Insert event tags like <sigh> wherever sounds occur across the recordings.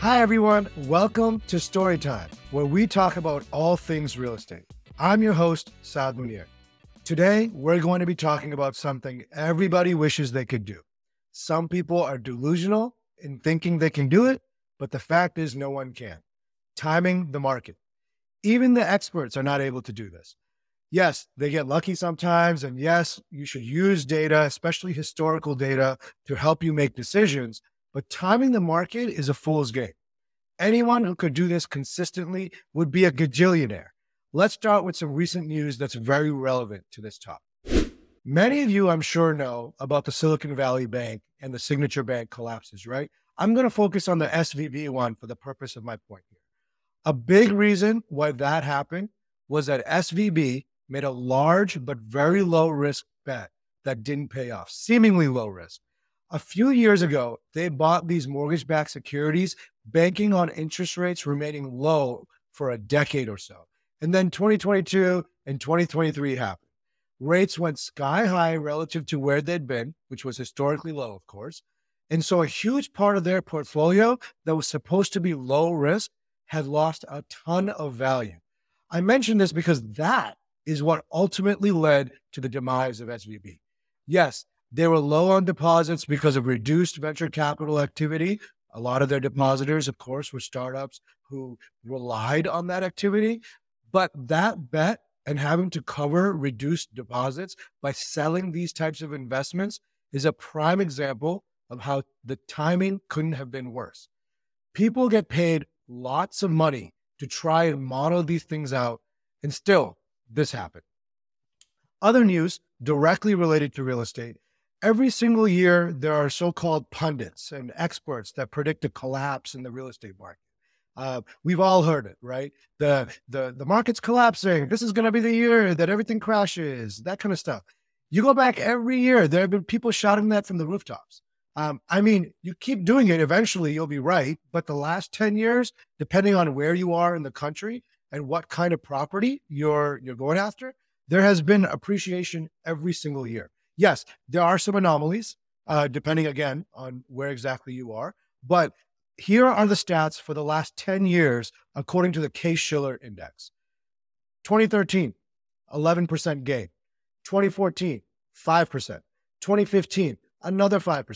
Hi, everyone. Welcome to Storytime, where we talk about all things real estate. I'm your host, Saad Munir. Today, we're going to be talking about something everybody wishes they could do. Some people are delusional in thinking they can do it, but the fact is, no one can. Timing the market. Even the experts are not able to do this. Yes, they get lucky sometimes. And yes, you should use data, especially historical data, to help you make decisions. But timing the market is a fool's game. Anyone who could do this consistently would be a gajillionaire. Let's start with some recent news that's very relevant to this topic. Many of you, I'm sure, know about the Silicon Valley Bank and the Signature Bank collapses, right? I'm going to focus on the SVB one for the purpose of my point here. A big reason why that happened was that SVB made a large but very low risk bet that didn't pay off, seemingly low risk. A few years ago, they bought these mortgage backed securities, banking on interest rates remaining low for a decade or so. And then 2022 and 2023 happened. Rates went sky high relative to where they'd been, which was historically low, of course. And so a huge part of their portfolio that was supposed to be low risk had lost a ton of value. I mention this because that is what ultimately led to the demise of SVB. Yes, they were low on deposits because of reduced venture capital activity. A lot of their depositors, of course, were startups who relied on that activity. But that bet and having to cover reduced deposits by selling these types of investments is a prime example of how the timing couldn't have been worse. People get paid lots of money to try and model these things out, and still, this happened. Other news directly related to real estate every single year there are so-called pundits and experts that predict a collapse in the real estate market. Uh, we've all heard it right? The the the market's collapsing. This is going to be the year that everything crashes that kind of stuff. You go back every year there have been people shouting that from the rooftops. Um, i mean you keep doing it eventually you'll be right but the last 10 years depending on where you are in the country and what kind of property you're you're going after there has been appreciation every single year yes, there are some anomalies, uh, depending again on where exactly you are. But here are the stats for the last 10 years, according to the Case Shiller Index 2013, 11% gain. 2014, 5%. 2015, another 5%.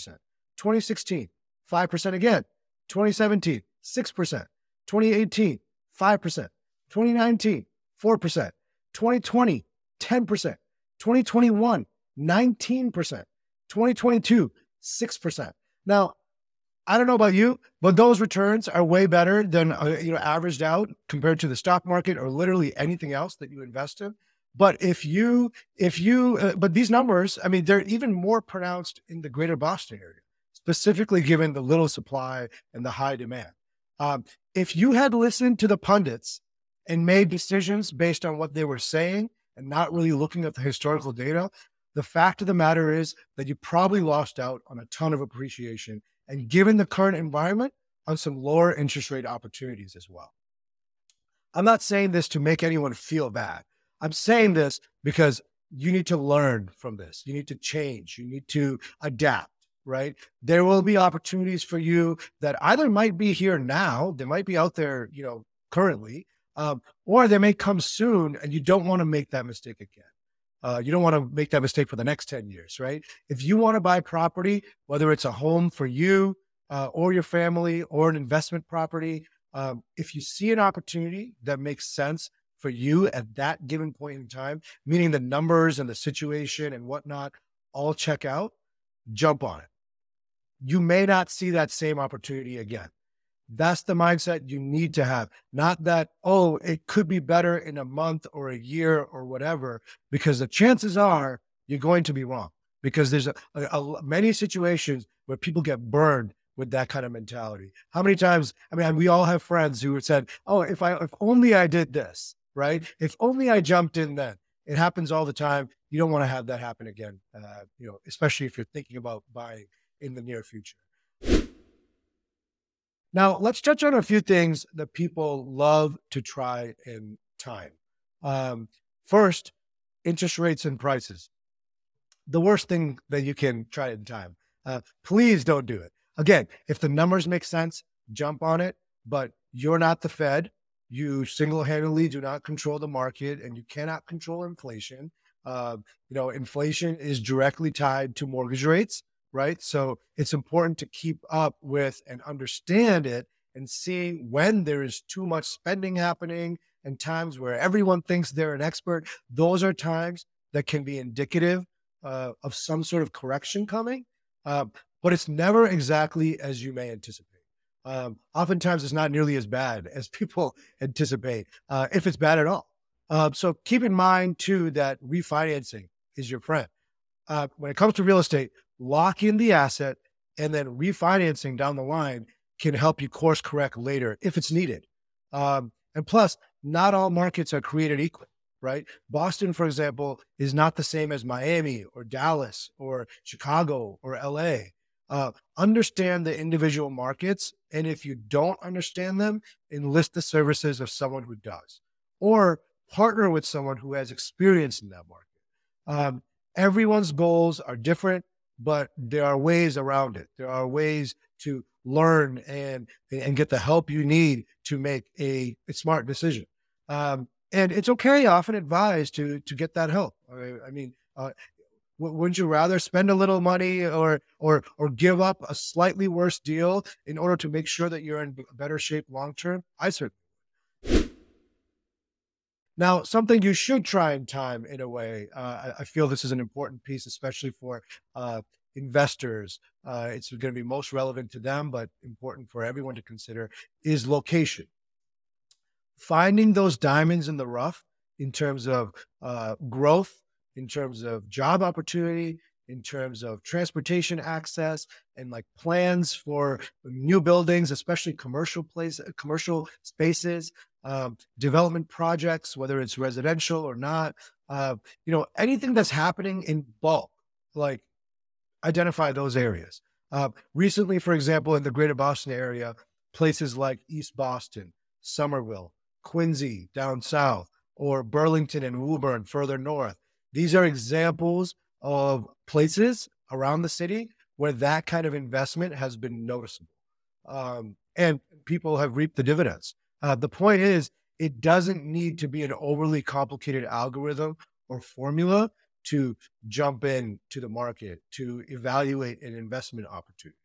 2016, 5% again. 2017, 6%. 2018, 5%. 2019, 4%. 2020, 10%. 2021, 19%. 2022, 6%. Now, I don't know about you, but those returns are way better than uh, you know averaged out compared to the stock market or literally anything else that you invest in. But if you if you uh, but these numbers, I mean, they're even more pronounced in the greater Boston area, specifically given the little supply and the high demand. Um, if you had listened to the pundits and made decisions based on what they were saying and not really looking at the historical data, the fact of the matter is that you probably lost out on a ton of appreciation. And given the current environment, on some lower interest rate opportunities as well. I'm not saying this to make anyone feel bad. I'm saying this because you need to learn from this. You need to change. You need to adapt, right? There will be opportunities for you that either might be here now, they might be out there, you know, currently, um, or they may come soon and you don't want to make that mistake again. Uh, you don't want to make that mistake for the next 10 years, right? If you want to buy property, whether it's a home for you uh, or your family or an investment property, um, if you see an opportunity that makes sense for you at that given point in time, meaning the numbers and the situation and whatnot all check out, jump on it. You may not see that same opportunity again. That's the mindset you need to have. Not that, oh, it could be better in a month or a year or whatever, because the chances are you're going to be wrong. Because there's a, a, a many situations where people get burned with that kind of mentality. How many times? I mean, we all have friends who said, "Oh, if I, if only I did this, right? If only I jumped in then." It happens all the time. You don't want to have that happen again. Uh, you know, especially if you're thinking about buying in the near future. Now, let's touch on a few things that people love to try in time. Um, first, interest rates and prices. The worst thing that you can try in time. Uh, please don't do it. Again, if the numbers make sense, jump on it, but you're not the Fed. You single handedly do not control the market and you cannot control inflation. Uh, you know, inflation is directly tied to mortgage rates, right? So it's important to keep up with and understand it and see when there is too much spending happening and times where everyone thinks they're an expert. Those are times that can be indicative uh, of some sort of correction coming, uh, but it's never exactly as you may anticipate. Um, oftentimes, it's not nearly as bad as <laughs> people anticipate, uh, if it's bad at all. Uh, so keep in mind too that refinancing is your friend. Uh, when it comes to real estate, lock in the asset and then refinancing down the line can help you course correct later if it's needed. Um, and plus, not all markets are created equal, right? Boston, for example, is not the same as Miami or Dallas or Chicago or LA. Uh, understand the individual markets. And if you don't understand them, enlist the services of someone who does, or partner with someone who has experience in that market. Um, everyone's goals are different, but there are ways around it. There are ways to learn and and get the help you need to make a, a smart decision. Um, and it's okay, often advised to to get that help. I, mean, uh, w- wouldn't you rather spend a little money or or or give up a slightly worse deal in order to make sure that you're in better shape long term? I certainly. Now, something you should try and time in a way. Uh, I, I, feel this is an important piece, especially for uh, investors. Uh, it's going to be most relevant to them, but important for everyone to consider is location. Finding those diamonds in the rough in terms of uh, growth, in terms of job opportunity, in terms of transportation access and like plans for new buildings, especially commercial place, commercial spaces, um, development projects, whether it's residential or not. Uh, you know, anything that's happening in bulk, like identify those areas. Uh, recently, for example, in the greater Boston area, places like East Boston, Somerville, Quincy down south, or Burlington and Woburn further north. These are examples of places around the city where that kind of investment has been noticeable. Um, and people have reaped the dividends. Uh, the point is, it doesn't need to be an overly complicated algorithm or formula to jump in to the market to evaluate an investment opportunity.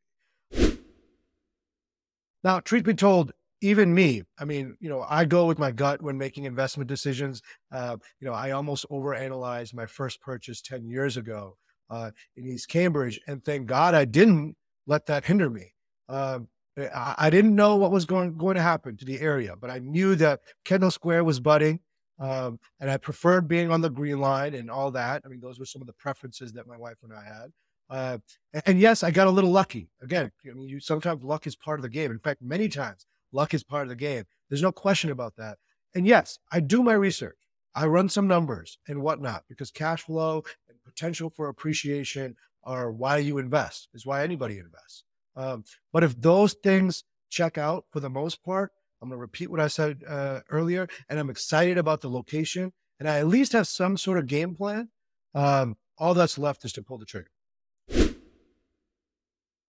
Now, truth be told, even me, I mean, you know, I go with my gut when making investment decisions. Uh, you know, I almost overanalyzed my first purchase 10 years ago uh, in East Cambridge. And thank God I didn't let that hinder me. Uh, I, didn't know what was going, going to happen to the area, but I knew that Kendall Square was budding. Um, and I preferred being on the green line and all that. I mean, those were some of the preferences that my wife and I had. Uh, and, and, yes, I got a little lucky. Again, I mean, you sometimes luck is part of the game. In fact, many times luck is part of the game. There's no question about that. And yes, I do my research. I run some numbers and whatnot because cash flow and potential for appreciation are why you invest. Is why anybody invests. Um, but if those things check out for the most part, I'm going to repeat what I said uh, earlier, and I'm excited about the location, and I at least have some sort of game plan. Um, all that's left is to pull the trigger.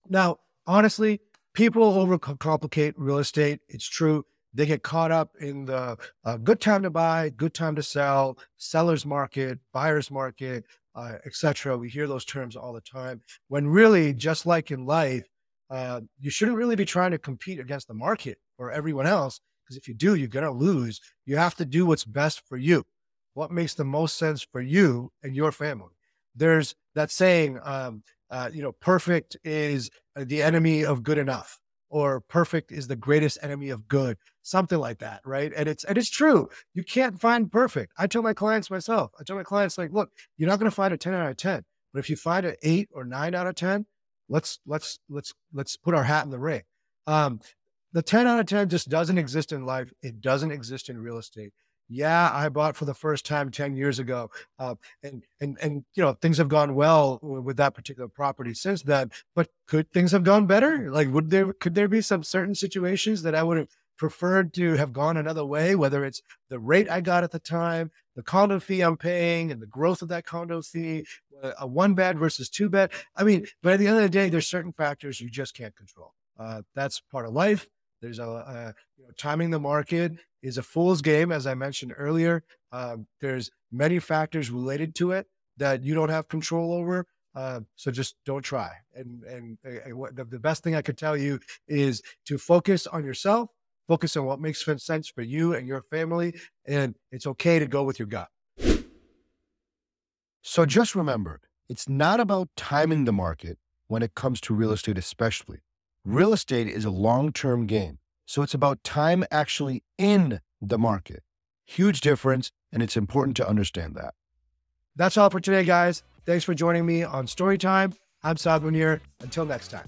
Now, honestly, people overcomplicate real estate. It's true. They get caught up in the uh, good time to buy, good time to sell, seller's market, buyer's market, uh, etc. We hear those terms all the time. When really, just like in life, uh, you shouldn't really be trying to compete against the market or everyone else. Because if you do, you're going to lose. You have to do what's best for you. What makes the most sense for you and your family? There's that saying, um, uh, you know, perfect is the enemy of good enough, or perfect is the greatest enemy of good, something like that, right? And it's and it's true. You can't find perfect. I tell my clients myself. I tell my clients like, look, you're not going to find a ten out of ten, but if you find an eight or nine out of ten, let's let's let's let's put our hat in the ring. Um, the 10 out of 10 just doesn't exist in life. It doesn't exist in real estate. Yeah, I bought for the first time 10 years ago. Uh, and, and, and, you know, things have gone well with that particular property since then, but could things have gone better? Like, would there, could there be some certain situations that I would have preferred to have gone another way, whether it's the rate I got at the time, the condo fee I'm paying and the growth of that condo fee, a one bed versus two bed. I mean, but at the end of the day, there's certain factors you just can't control. Uh, that's part of life. There's a, a you know, timing the market is a fool's game, as I mentioned earlier. Um, there's many factors related to it that you don't have control over. Uh, so just don't try. And and uh, the, the best thing I could tell you is to focus on yourself, focus on what makes sense for you and your family, and it's okay to go with your gut. So just remember, it's not about timing the market when it comes to real estate, especially. Real estate is a long term game. So it's about time actually in the market. Huge difference, and it's important to understand that. That's all for today, guys. Thanks for joining me on Storytime. I'm Saad Munir. Until next time.